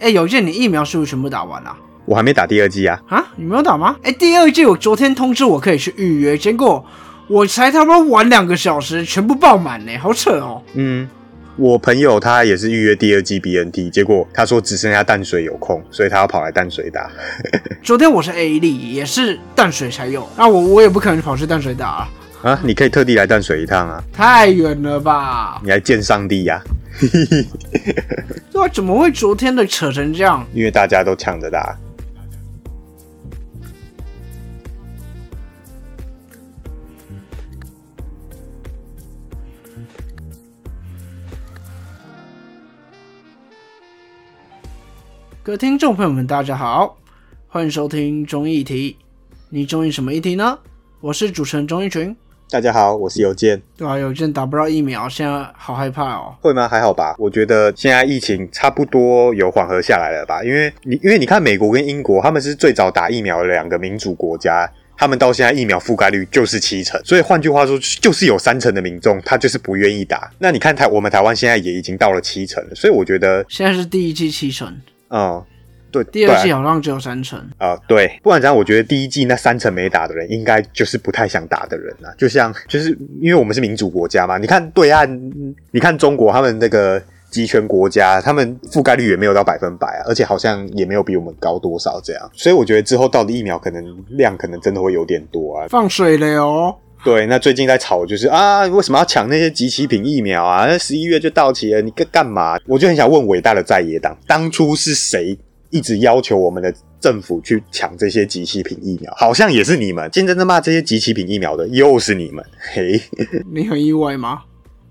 哎，有件你疫苗是不是全部打完了？我还没打第二剂啊。啊，你没有打吗？哎，第二季我昨天通知我可以去预约，结果我才他妈晚两个小时，全部爆满呢，好扯哦。嗯，我朋友他也是预约第二剂 BNT，结果他说只剩下淡水有空，所以他要跑来淡水打。昨天我是 A 粒，也是淡水才有，那我我也不可能跑去淡水打啊。啊，你可以特地来淡水一趟啊！太远了吧？你来见上帝呀！对啊，怎么会昨天的扯成这样？因为大家都抢着打。各位听众朋友们，大家好，欢迎收听中议题。你中意什么议题呢？我是主持人钟义群。大家好，我是邮件。对啊，邮件打不到疫苗，现在好害怕哦。会吗？还好吧。我觉得现在疫情差不多有缓和下来了吧？因为你因为你看美国跟英国，他们是最早打疫苗的两个民主国家，他们到现在疫苗覆盖率就是七成。所以换句话说，就是有三成的民众他就是不愿意打。那你看台我们台湾现在也已经到了七成了，所以我觉得现在是第一季七成。嗯。对，第二季好像只有三成啊。对，不管怎样，我觉得第一季那三成没打的人，应该就是不太想打的人啊。就像，就是因为我们是民主国家嘛，你看对岸，你看中国，他们那个集权国家，他们覆盖率也没有到百分百啊，而且好像也没有比我们高多少这样。所以我觉得之后到的疫苗可能量可能真的会有点多啊。放水了哦。对，那最近在吵就是啊，为什么要抢那些集齐品疫苗啊？那十一月就到期了，你干干嘛？我就很想问伟大的在野党，当初是谁？一直要求我们的政府去抢这些集齐品疫苗，好像也是你们。现在在骂这些集齐品疫苗的，又是你们。嘿，你很意外吗？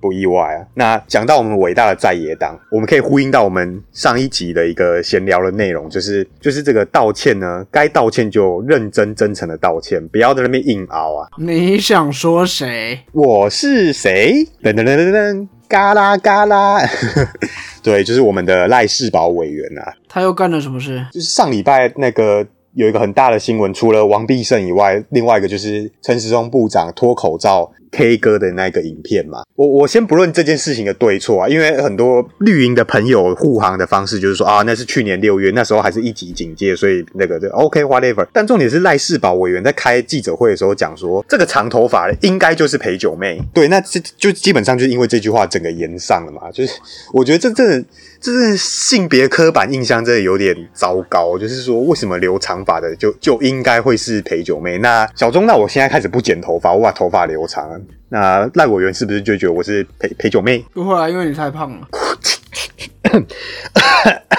不意外啊。那讲到我们伟大的在野党，我们可以呼应到我们上一集的一个闲聊的内容，就是就是这个道歉呢，该道歉就认真真诚的道歉，不要在那边硬熬啊。你想说谁？我是谁？噔噔噔噔噔。嘎啦嘎啦，对，就是我们的赖世宝委员啊。他又干了什么事？就是上礼拜那个有一个很大的新闻，除了王必胜以外，另外一个就是陈时中部长脱口罩。K 歌的那个影片嘛，我我先不论这件事情的对错啊，因为很多绿营的朋友护航的方式就是说啊，那是去年六月那时候还是一级警戒，所以那个就 OK whatever。但重点是赖世宝委员在开记者会的时候讲说，这个长头发应该就是陪酒妹。对，那这就基本上就是因为这句话整个延上了嘛，就是我觉得这真的。这是性别刻板印象，真的有点糟糕。就是说，为什么留长发的就就应该会是陪酒妹？那小钟，那我现在开始不剪头发，我把头发留长。那赖委员是不是就觉得我是陪陪酒妹？不会啊，因为你太胖了。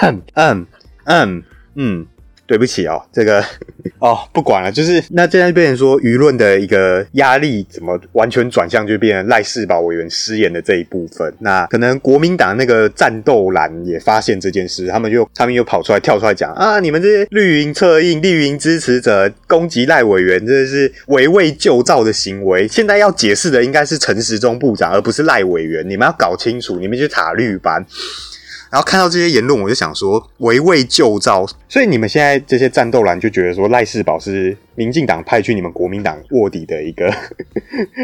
嗯 嗯 嗯。对不起哦，这个 哦不管了，就是那现在变成说舆论的一个压力，怎么完全转向就变成赖世宝委员失言的这一部分。那可能国民党那个战斗蓝也发现这件事，他们就他们又跑出来跳出来讲啊，你们这些绿营策应、绿营支持者攻击赖委员，这是围魏救赵的行为。现在要解释的应该是陈时中部长，而不是赖委员。你们要搞清楚，你们去塔绿班。然后看到这些言论，我就想说围魏救赵，所以你们现在这些战斗蓝就觉得说赖世宝是民进党派去你们国民党卧底的一个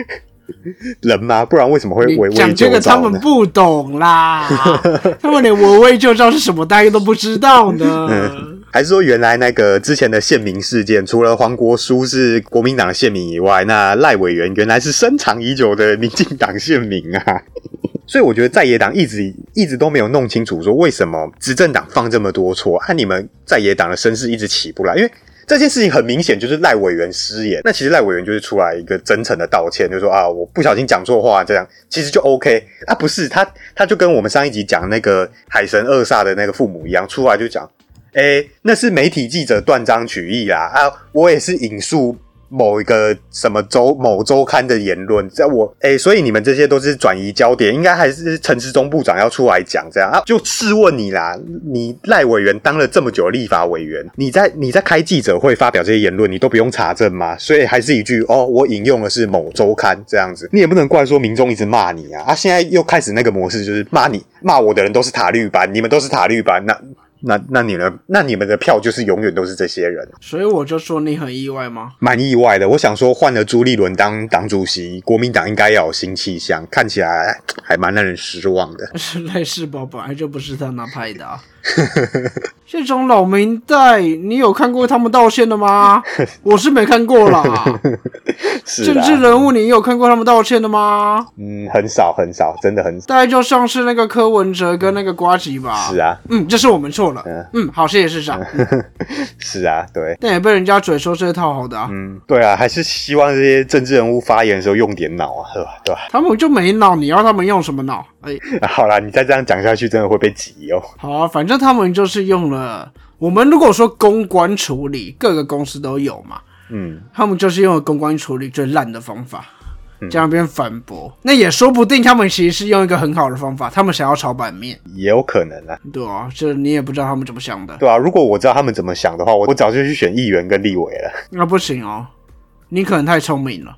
人吗？不然为什么会围魏救赵讲这个他们不懂啦，他们连围魏救赵是什么大家都不知道呢？还是说原来那个之前的县民事件，除了黄国书是国民党的县民以外，那赖委员原来是深藏已久的民进党县民啊？所以我觉得在野党一直一直都没有弄清楚，说为什么执政党放这么多错，啊，你们在野党的声势一直起不来，因为这件事情很明显就是赖委员失言。那其实赖委员就是出来一个真诚的道歉，就说啊，我不小心讲错话，这样其实就 OK 啊，不是他他就跟我们上一集讲那个海神二煞的那个父母一样，出来就讲，哎，那是媒体记者断章取义啦，啊，我也是引述。某一个什么周某周刊的言论，在我哎，所以你们这些都是转移焦点，应该还是陈时中部长要出来讲这样啊？就试问你啦，你赖委员当了这么久立法委员，你在你在开记者会发表这些言论，你都不用查证吗？所以还是一句哦，我引用的是某周刊这样子，你也不能怪说民众一直骂你啊啊！现在又开始那个模式，就是骂你骂我的人都是塔绿班，你们都是塔绿班，那。那那你呢？那你们的票就是永远都是这些人，所以我就说你很意外吗？蛮意外的。我想说换了朱立伦当党主席，国民党应该要有新气象，看起来还蛮让人失望的。赖世宝本来就不是他那派的。这种老明代，你有看过他们道歉的吗？我是没看过啦。是政治人物，你有看过他们道歉的吗？嗯，很少很少，真的很少。大概就像是那个柯文哲跟那个瓜吉吧。是啊，嗯，这是我们错了。嗯，嗯好，谢谢市长。是啊，对。但也被人家嘴说这套好的啊。嗯，对啊，还是希望这些政治人物发言的时候用点脑啊，对吧？对吧？他们就没脑，你要他们用什么脑？哎，好啦，你再这样讲下去，真的会被挤哦。好啊，反正他们就是用了。我们如果说公关处理，各个公司都有嘛，嗯，他们就是用了公关处理最烂的方法，这样别人反驳，那也说不定他们其实是用一个很好的方法，他们想要炒版面，也有可能啊，对啊，这你也不知道他们怎么想的，对啊，如果我知道他们怎么想的话，我我早就去选议员跟立委了，那不行哦，你可能太聪明了，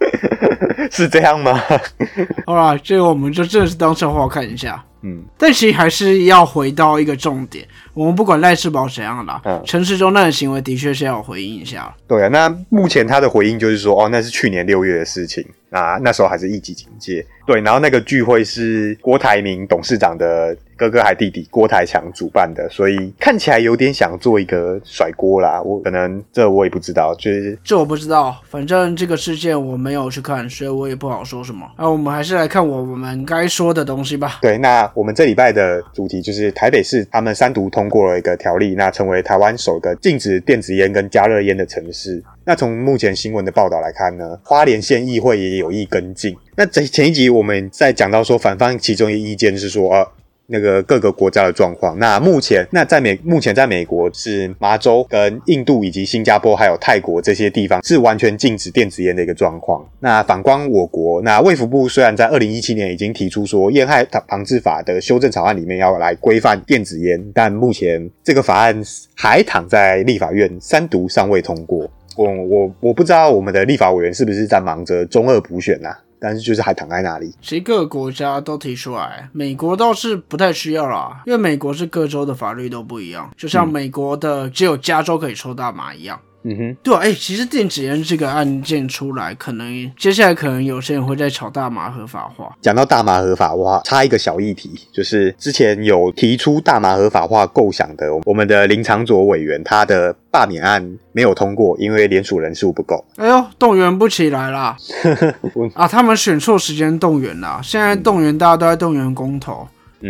是这样吗？好啦，这个我们就正式当笑话看一下。嗯，但其实还是要回到一个重点，我们不管赖世宝怎样啦，嗯，陈世忠那个行为的确是要回应一下。对啊，那目前他的回应就是说，哦，那是去年六月的事情，那那时候还是一级警戒。对，然后那个聚会是郭台铭董事长的哥哥还弟弟郭台强主办的，所以看起来有点想做一个甩锅啦。我可能这我也不知道，就是这我不知道，反正这个事件我没有去看，所以我也不好说什么。那我们还是来看我们该说的东西吧。对，那我们这礼拜的主题就是台北市他们三读通过了一个条例，那成为台湾首个禁止电子烟跟加热烟的城市。那从目前新闻的报道来看呢，花莲县议会也有意跟进。那在前一集我们在讲到说，反方其中一意见是说，呃，那个各个国家的状况。那目前，那在美目前在美国是麻州跟印度以及新加坡还有泰国这些地方是完全禁止电子烟的一个状况。那反观我国，那卫福部虽然在二零一七年已经提出说烟害防治法的修正草案里面要来规范电子烟，但目前这个法案还躺在立法院三读尚未通过。我我我不知道我们的立法委员是不是在忙着中二补选呐？但是就是还躺在那里。其实各个国家都提出来，美国倒是不太需要啦，因为美国是各州的法律都不一样，就像美国的只有加州可以抽大麻一样。嗯哼，对啊，哎，其实电子烟这个案件出来，可能接下来可能有些人会在炒大麻合法化。讲到大麻合法化，插一个小议题，就是之前有提出大麻合法化构想的我们的林长佐委员，他的罢免案没有通过，因为联署人数不够。哎呦，动员不起来啦！啊，他们选错时间动员啦，现在动员大家都在动员公投。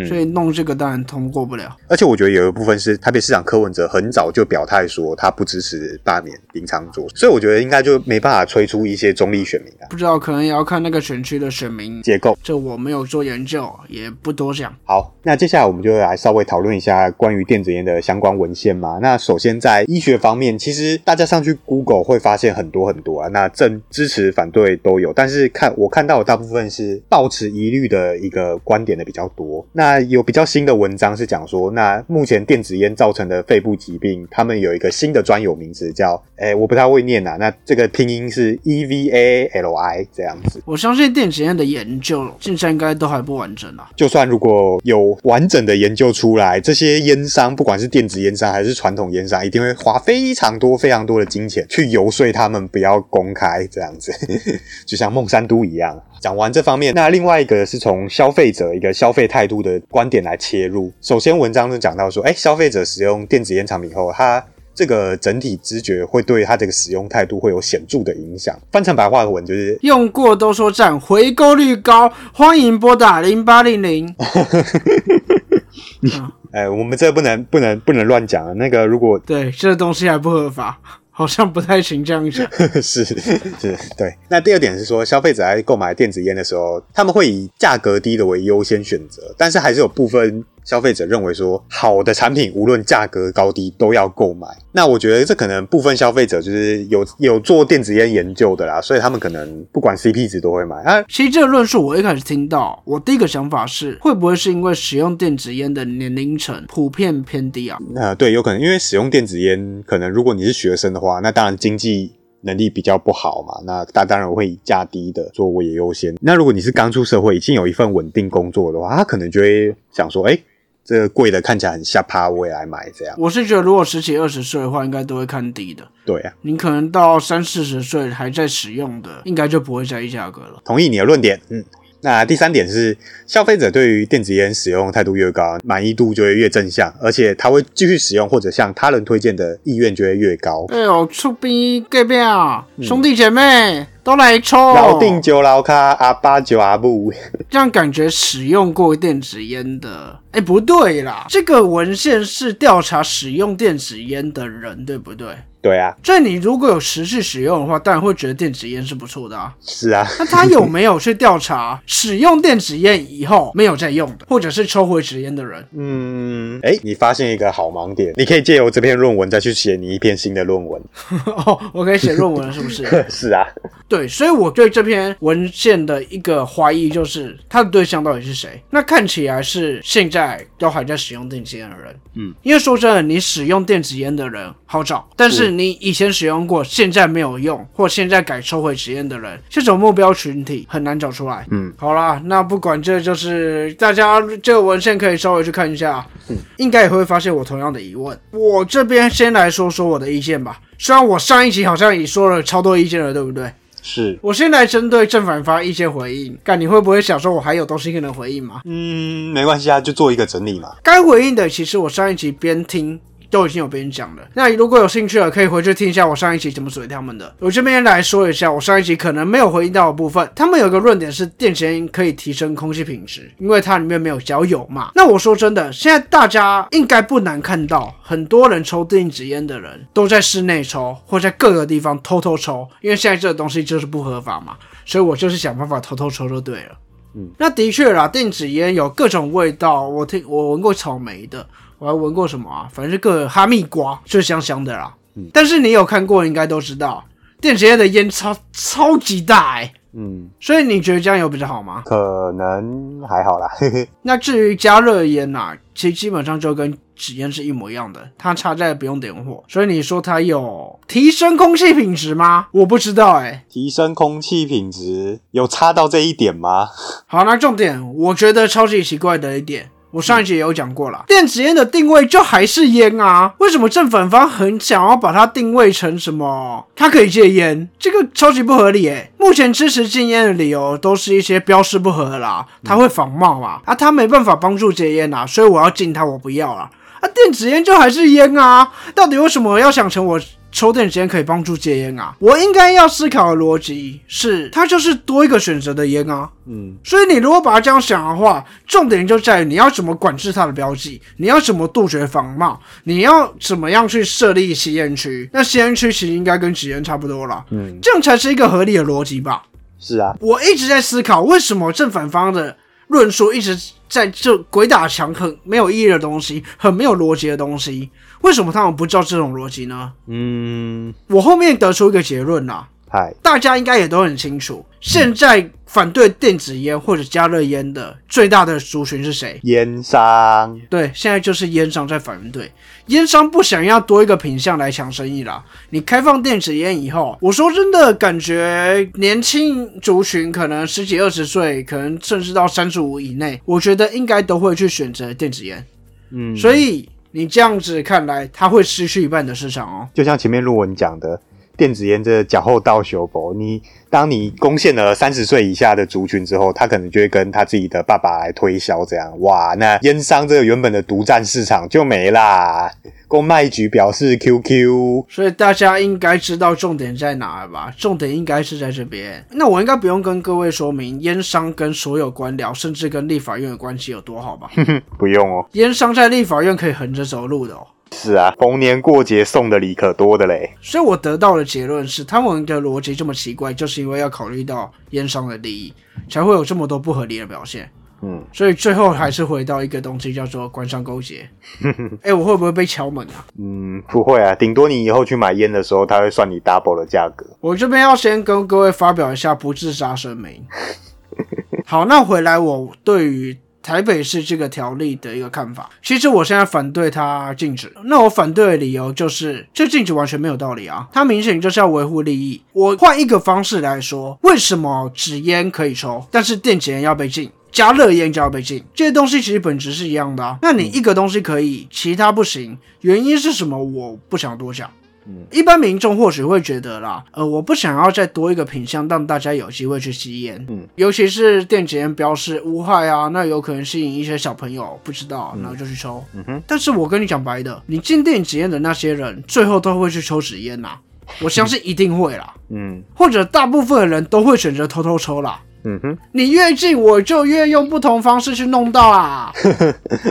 所以弄这个当然通过不了，而且我觉得有一部分是台北市长柯文哲很早就表态说他不支持罢免林长佐，所以我觉得应该就没办法催出一些中立选民啊。不知道可能也要看那个选区的选民结构，这我没有做研究，也不多讲。好，那接下来我们就来稍微讨论一下关于电子烟的相关文献嘛。那首先在医学方面，其实大家上去 Google 会发现很多很多啊，那正支持反对都有，但是看我看到的大部分是抱持疑虑的一个观点的比较多。那那有比较新的文章是讲说，那目前电子烟造成的肺部疾病，他们有一个新的专有名词叫，哎，我不太会念呐。那这个拼音是 E V A L I 这样子。我相信电子烟的研究现在应该都还不完整啊。就算如果有完整的研究出来，这些烟商，不管是电子烟商还是传统烟商，一定会花非常多非常多的金钱去游说他们不要公开这样子，就像孟山都一样。讲完这方面，那另外一个是从消费者一个消费态度的观点来切入。首先，文章就讲到说，哎，消费者使用电子烟产品后，他这个整体知觉会对他这个使用态度会有显著的影响。翻成白话文就是，用过都说赞，回购率高，欢迎拨打零八零零。哎，我们这不能不能不能乱讲啊！那个如果对这东西还不合法。好像不太行这样讲，是是对。那第二点是说，消费者在购买电子烟的时候，他们会以价格低的为优先选择，但是还是有部分。消费者认为说，好的产品无论价格高低都要购买。那我觉得这可能部分消费者就是有有做电子烟研究的啦，所以他们可能不管 CP 值都会买啊。其实这个论述我一开始听到，我第一个想法是，会不会是因为使用电子烟的年龄层普遍偏低啊？那对，有可能，因为使用电子烟，可能如果你是学生的话，那当然经济能力比较不好嘛，那他当然会以价低的作为优先。那如果你是刚出社会，已经有一份稳定工作的话，他可能就会想说，哎。这个贵的看起来很下趴，我也来买这样。我是觉得，如果十几二十岁的话，应该都会看低的。对啊，你可能到三四十岁还在使用的，应该就不会在意价格了。同意你的论点，嗯。那第三点是，消费者对于电子烟使用态度越高，满意度就会越正向，而且他会继续使用或者向他人推荐的意愿就会越高。哎呦，出兵隔壁啊，兄弟姐妹。都来抽，老定酒老卡阿八九阿布，这样感觉使用过电子烟的，哎，不对啦，这个文献是调查使用电子烟的人，对不对？对啊，所以你如果有持续使用的话，当然会觉得电子烟是不错的啊。是啊，那他有没有去调查使用电子烟以后没有再用的，或者是抽回纸烟的人？嗯，哎，你发现一个好盲点，你可以借由这篇论文再去写你一篇新的论文。哦，我可以写论文了，是不是？是啊。对，所以我对这篇文献的一个怀疑就是，他的对象到底是谁？那看起来是现在都还在使用电子烟的人。嗯，因为说真的，你使用电子烟的人好找，但是你以前使用过，现在没有用，或现在改抽回实烟的人，这种目标群体很难找出来。嗯，好啦，那不管这就是大家这个文献可以稍微去看一下，嗯，应该也会发现我同样的疑问。我这边先来说说我的意见吧，虽然我上一集好像也说了超多意见了，对不对？是我现在针对正反方一些回应，看你会不会想说，我还有东西可能回应吗？嗯，没关系啊，就做一个整理嘛。该回应的，其实我上一集边听。都已经有别人讲了，那如果有兴趣的，可以回去听一下我上一集怎么怼他们的。我这边来说一下，我上一集可能没有回应到的部分。他们有个论点是电子烟可以提升空气品质，因为它里面没有焦油嘛。那我说真的，现在大家应该不难看到，很多人抽电子烟的人都在室内抽，或在各个地方偷偷抽，因为现在这个东西就是不合法嘛。所以我就是想办法偷偷抽就对了。嗯，那的确啦，电子烟有各种味道，我听我闻过草莓的。我还闻过什么啊？反正个哈密瓜，就香香的啦。嗯，但是你有看过，应该都知道，电子烟的烟超超级大哎。嗯，所以你觉得这样有比较好吗？可能还好啦。那至于加热烟呐，其实基本上就跟纸烟是一模一样的，它插在不用点火。所以你说它有提升空气品质吗？我不知道哎。提升空气品质有差到这一点吗？好，那重点，我觉得超级奇怪的一点。我上一集也有讲过了，电子烟的定位就还是烟啊，为什么正反方很想要把它定位成什么？它可以戒烟，这个超级不合理诶。目前支持禁烟的理由都是一些标示不合啦，它会仿冒嘛，啊，它没办法帮助戒烟啊，所以我要禁它，我不要啦。啊，电子烟就还是烟啊，到底为什么要想成我？抽电子烟可以帮助戒烟啊！我应该要思考的逻辑是，它就是多一个选择的烟啊。嗯，所以你如果把它这样想的话，重点就在于你要怎么管制它的标记，你要怎么杜绝仿冒，你要怎么样去设立吸烟区。那吸烟区其实应该跟纸烟差不多了。嗯，这样才是一个合理的逻辑吧？是啊，我一直在思考为什么正反方的论述一直在这鬼打墙，很没有意义的东西，很没有逻辑的东西。为什么他们不照这种逻辑呢？嗯，我后面得出一个结论啦。嗨，大家应该也都很清楚，现在反对电子烟或者加热烟的最大的族群是谁？烟商。对，现在就是烟商在反对，烟商不想要多一个品相来抢生意啦。你开放电子烟以后，我说真的，感觉年轻族群可能十几二十岁，可能甚至到三十五以内，我觉得应该都会去选择电子烟。嗯，所以。你这样子看来，它会失去一半的市场哦。就像前面论文讲的，电子烟这脚后倒修博，你当你攻陷了三十岁以下的族群之后，他可能就会跟他自己的爸爸来推销，这样哇，那烟商这个原本的独占市场就没啦。公卖局表示 QQ，所以大家应该知道重点在哪吧？重点应该是在这边。那我应该不用跟各位说明烟商跟所有官僚，甚至跟立法院的关系有多好吧？不用哦，烟商在立法院可以横着走路的哦。是啊，逢年过节送的礼可多的嘞。所以我得到的结论是，他们的逻辑这么奇怪，就是因为要考虑到烟商的利益，才会有这么多不合理的表现。嗯，所以最后还是回到一个东西，叫做官商勾结。哎，我会不会被敲门啊？嗯，不会啊，顶多你以后去买烟的时候，他会算你 double 的价格。我这边要先跟各位发表一下不自杀声明。好，那回来我对于台北市这个条例的一个看法，其实我现在反对它禁止。那我反对的理由就是，这禁止完全没有道理啊，它明显就是要维护利益。我换一个方式来说，为什么纸烟可以抽，但是电子烟要被禁？加热烟就要被禁，这些东西其实本质是一样的啊。那你一个东西可以，其他不行，原因是什么？我不想多讲。一般民众或许会觉得啦，呃，我不想要再多一个品相，让大家有机会去吸烟。嗯，尤其是电子烟标示无害啊，那有可能吸引一些小朋友不知道，然后就去抽。嗯哼。但是我跟你讲白的，你进电子烟的那些人，最后都会去抽纸烟呐。我相信一定会啦。嗯。或者大部分的人都会选择偷偷抽啦。嗯哼。你越近，我就越用不同方式去弄到啊。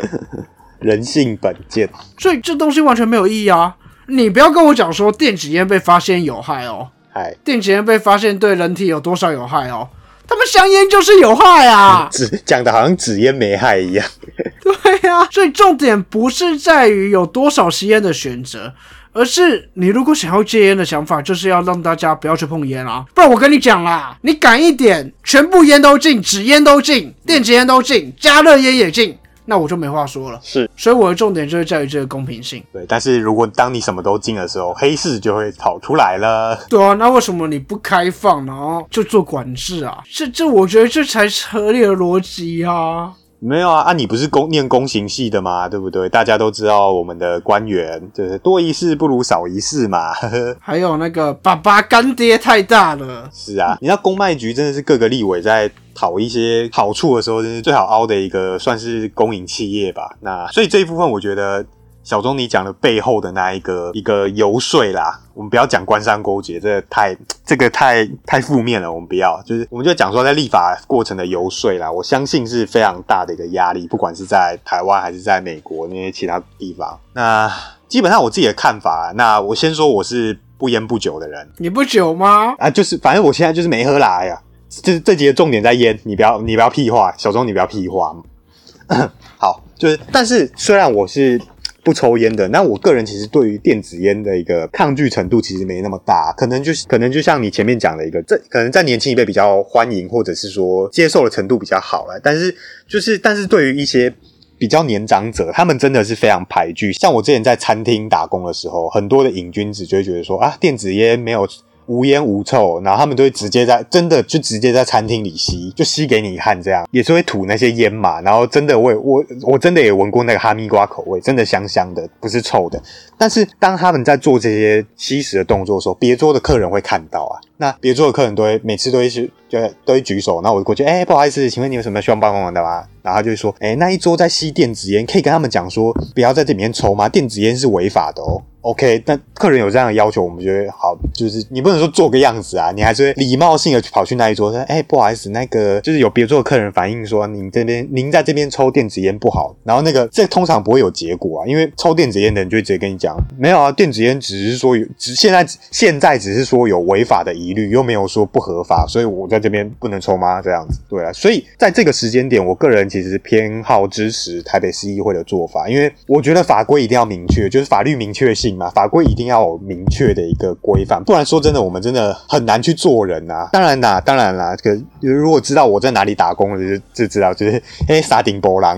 人性本贱。所以这东西完全没有意义啊。你不要跟我讲说电子烟被发现有害哦，嗨，电子烟被发现对人体有多少有害哦？他们香烟就是有害啊，纸讲的好像纸烟没害一样。对呀，所以重点不是在于有多少吸烟的选择，而是你如果想要戒烟的想法，就是要让大家不要去碰烟啊。不然我跟你讲啦，你敢一点，全部烟都禁，纸烟都禁，电子烟都禁，加热烟也禁。那我就没话说了。是，所以我的重点就是在于这个公平性。对，但是如果当你什么都禁的时候，黑市就会跑出来了。对啊，那为什么你不开放，然后就做管制啊？这这，我觉得这才是合理的逻辑啊。没有啊，啊，你不是公念公行系的吗？对不对？大家都知道我们的官员就是多一事不如少一事嘛。还有那个爸爸干爹太大了。是啊，你知道公卖局真的是各个立委在讨一些好处的时候，真是最好凹的一个，算是公营企业吧。那所以这一部分，我觉得。小钟，你讲的背后的那一个一个游说啦，我们不要讲官商勾结，这太 这个太太负面了，我们不要，就是我们就讲说在立法过程的游说啦，我相信是非常大的一个压力，不管是在台湾还是在美国那些其他地方。那基本上我自己的看法，那我先说我是不烟不酒的人，你不酒吗？啊，就是反正我现在就是没喝啦哎呀，就是这节重点在烟，你不要你不要屁话，小钟你不要屁话。好，就是但是虽然我是。不抽烟的，那我个人其实对于电子烟的一个抗拒程度其实没那么大，可能就是可能就像你前面讲的一个，这可能在年轻一辈比较欢迎，或者是说接受的程度比较好了。但是就是但是对于一些比较年长者，他们真的是非常排拒。像我之前在餐厅打工的时候，很多的瘾君子就会觉得说啊，电子烟没有。无烟无臭，然后他们都会直接在真的就直接在餐厅里吸，就吸给你看，这样也是会吐那些烟嘛。然后真的我也我我真的也闻过那个哈密瓜口味，真的香香的，不是臭的。但是当他们在做这些吸食的动作的时候，别桌的客人会看到啊。那别桌的客人都会每次都会去，就都会举手，然后我就过去，哎，不好意思，请问你有什么需要帮忙的吗？然后他就说，哎，那一桌在吸电子烟，可以跟他们讲说，不要在这里面抽吗？电子烟是违法的哦。OK，但客人有这样的要求，我们觉得好，就是你不能说做个样子啊，你还是礼貌性的跑去那一桌说，哎，不好意思，那个就是有别桌的客人反映说，您这边您在这边抽电子烟不好，然后那个这通常不会有结果啊，因为抽电子烟的人就会直接跟你讲，没有啊，电子烟只是说有，只现在现在只是说有违法的疑虑，又没有说不合法，所以我在这边不能抽吗？这样子，对啊，所以在这个时间点，我个人其实偏好支持台北市议会的做法，因为我觉得法规一定要明确，就是法律明确性。法规一定要有明确的一个规范，不然说真的，我们真的很难去做人呐。当然啦，当然啦，可如果知道我在哪里打工的，就就知道，就是哎，沙丁波浪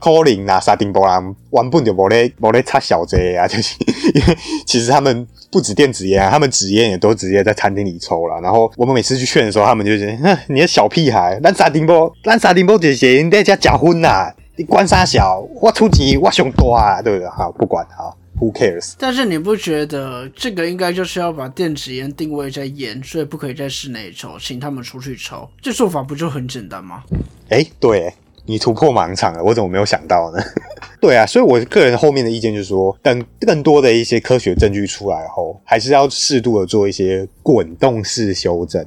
calling 啊，沙丁波浪玩不就无咧无咧插小贼啊，就是因 为其实他们不止电子烟，他们纸烟也都直接在餐厅里抽了。然后我们每次去劝的时候，他们就觉得，你的小屁孩，咱沙丁波，咱沙丁波姐姐人在家假婚呐，你管啥小，我出钱我上多啊，对不对？好，不管好。Who cares？但是你不觉得这个应该就是要把电子烟定位在烟，所以不可以在室内抽，请他们出去抽，这做法不就很简单吗？哎，对你突破盲场了，我怎么没有想到呢？对啊，所以我个人后面的意见就是说，等更多的一些科学证据出来后，还是要适度的做一些滚动式修正。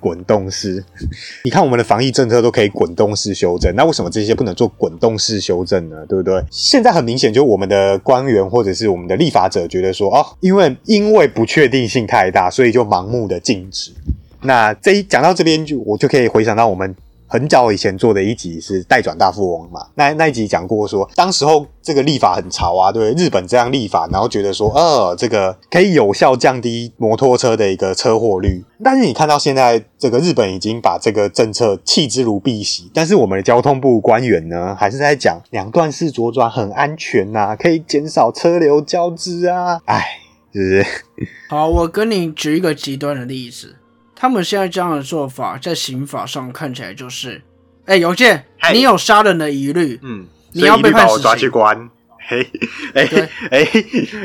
滚动式，你看我们的防疫政策都可以滚动式修正，那为什么这些不能做滚动式修正呢？对不对？现在很明显，就我们的官员或者是我们的立法者觉得说，哦，因为因为不确定性太大，所以就盲目的禁止。那这一讲到这边，就我就可以回想到我们。很早以前做的一集是代转大富翁嘛，那那一集讲过说，当时候这个立法很潮啊，对日本这样立法，然后觉得说，呃，这个可以有效降低摩托车的一个车祸率。但是你看到现在，这个日本已经把这个政策弃之如敝屣，但是我们的交通部官员呢，还是在讲两段式左转很安全呐，可以减少车流交织啊，哎，是不是？好，我跟你举一个极端的例子。他们现在这样的做法，在刑法上看起来就是，哎，邮件，你有杀人的疑虑，嗯，你要被判死刑。哎哎哎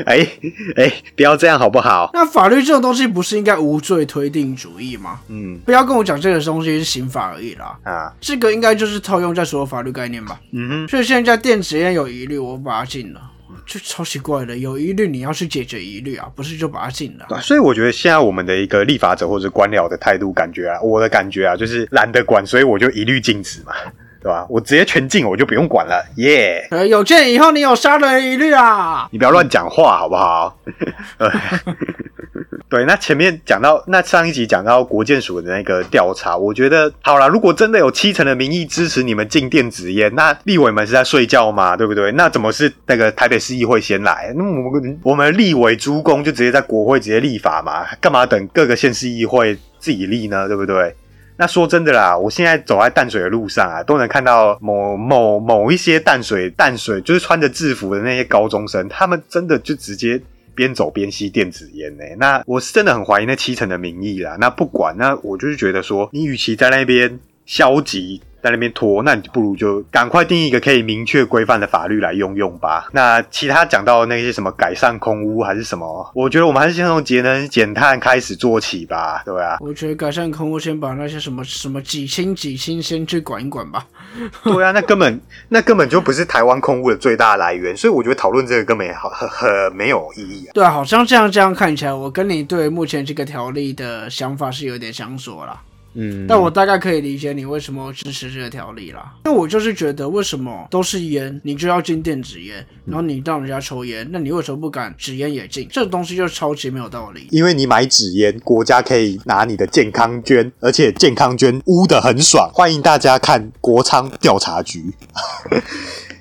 哎哎，不要这样好不好？那法律这种东西不是应该无罪推定主义吗？嗯，不要跟我讲这个东西是刑法而已啦。啊，这个应该就是套用在所有法律概念吧。嗯哼，所以现在电子烟有疑虑，我把它禁了。就超奇怪的，有疑虑你要去解决疑虑啊，不是就把它禁了。所以我觉得现在我们的一个立法者或者官僚的态度，感觉啊，我的感觉啊，就是懒得管，所以我就一律禁止嘛，对吧？我直接全禁，我就不用管了，耶！有见以后你有杀人疑虑啊？你不要乱讲话好不好？对，那前面讲到，那上一集讲到国建署的那个调查，我觉得好了，如果真的有七成的民意支持你们禁电子烟，那立委们是在睡觉吗？对不对？那怎么是那个台北市议会先来？那我们我们立委诸公就直接在国会直接立法嘛？干嘛等各个县市议会自己立呢？对不对？那说真的啦，我现在走在淡水的路上啊，都能看到某某某一些淡水淡水就是穿着制服的那些高中生，他们真的就直接。边走边吸电子烟呢？那我是真的很怀疑那七成的民意啦。那不管，那我就是觉得说，你与其在那边消极。在那边拖，那你不如就赶快定一个可以明确规范的法律来用用吧。那其他讲到那些什么改善空污还是什么，我觉得我们还是先从节能减碳开始做起吧，对吧？我觉得改善空污，先把那些什么什么几清几清先去管一管吧。对啊，那根本那根本就不是台湾空污的最大来源，所以我觉得讨论这个根本好很很没有意义啊。对啊，好像这样这样看起来，我跟你对目前这个条例的想法是有点相左了。嗯，但我大概可以理解你为什么支持这个条例啦。那我就是觉得，为什么都是烟，你就要禁电子烟，然后你让人家抽烟，那你为什么不敢纸烟也禁？这东西就超级没有道理。因为你买纸烟，国家可以拿你的健康捐，而且健康捐污的很爽。欢迎大家看国昌调查局。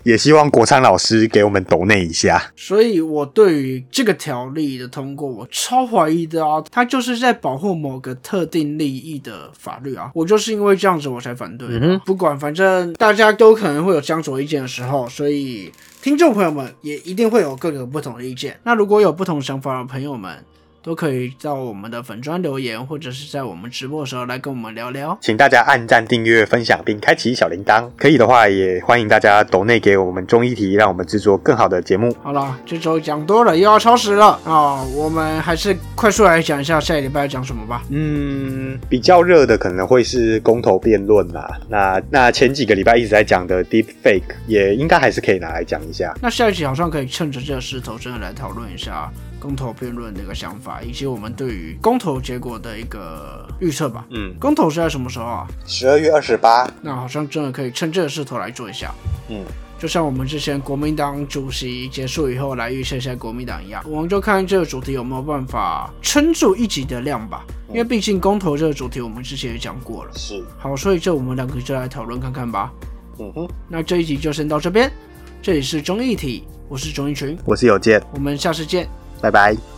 也希望国昌老师给我们抖内一下。所以，我对于这个条例的通过，我超怀疑的啊！它就是在保护某个特定利益的法律啊！我就是因为这样子，我才反对。不管，反正大家都可能会有相左意见的时候，所以听众朋友们也一定会有各个不同的意见。那如果有不同想法的朋友们，都可以到我们的粉砖留言，或者是在我们直播的时候来跟我们聊聊。请大家按赞、订阅、分享，并开启小铃铛。可以的话，也欢迎大家抖内给我们中医题，让我们制作更好的节目。好了，这周讲多了，又要超时了啊！我们还是快速来讲一下下礼拜要讲什么吧。嗯，比较热的可能会是公投辩论啦。那那前几个礼拜一直在讲的 Deep Fake，也应该还是可以拿来讲一下。那下一期好像可以趁着这个势头，真的来讨论一下。公投辩论的一个想法，以及我们对于公投结果的一个预测吧。嗯，公投是在什么时候啊？十二月二十八。那好像真的可以趁这个势头来做一下。嗯，就像我们之前国民党主席结束以后来预测一下国民党一样，我们就看这个主题有没有办法撑住一集的量吧。因为毕竟公投这个主题我们之前也讲过了。是。好，所以这我们两个就来讨论看看吧。嗯哼。那这一集就先到这边。这里是中艺体，我是综艺群，我是有健，我们下次见。拜拜。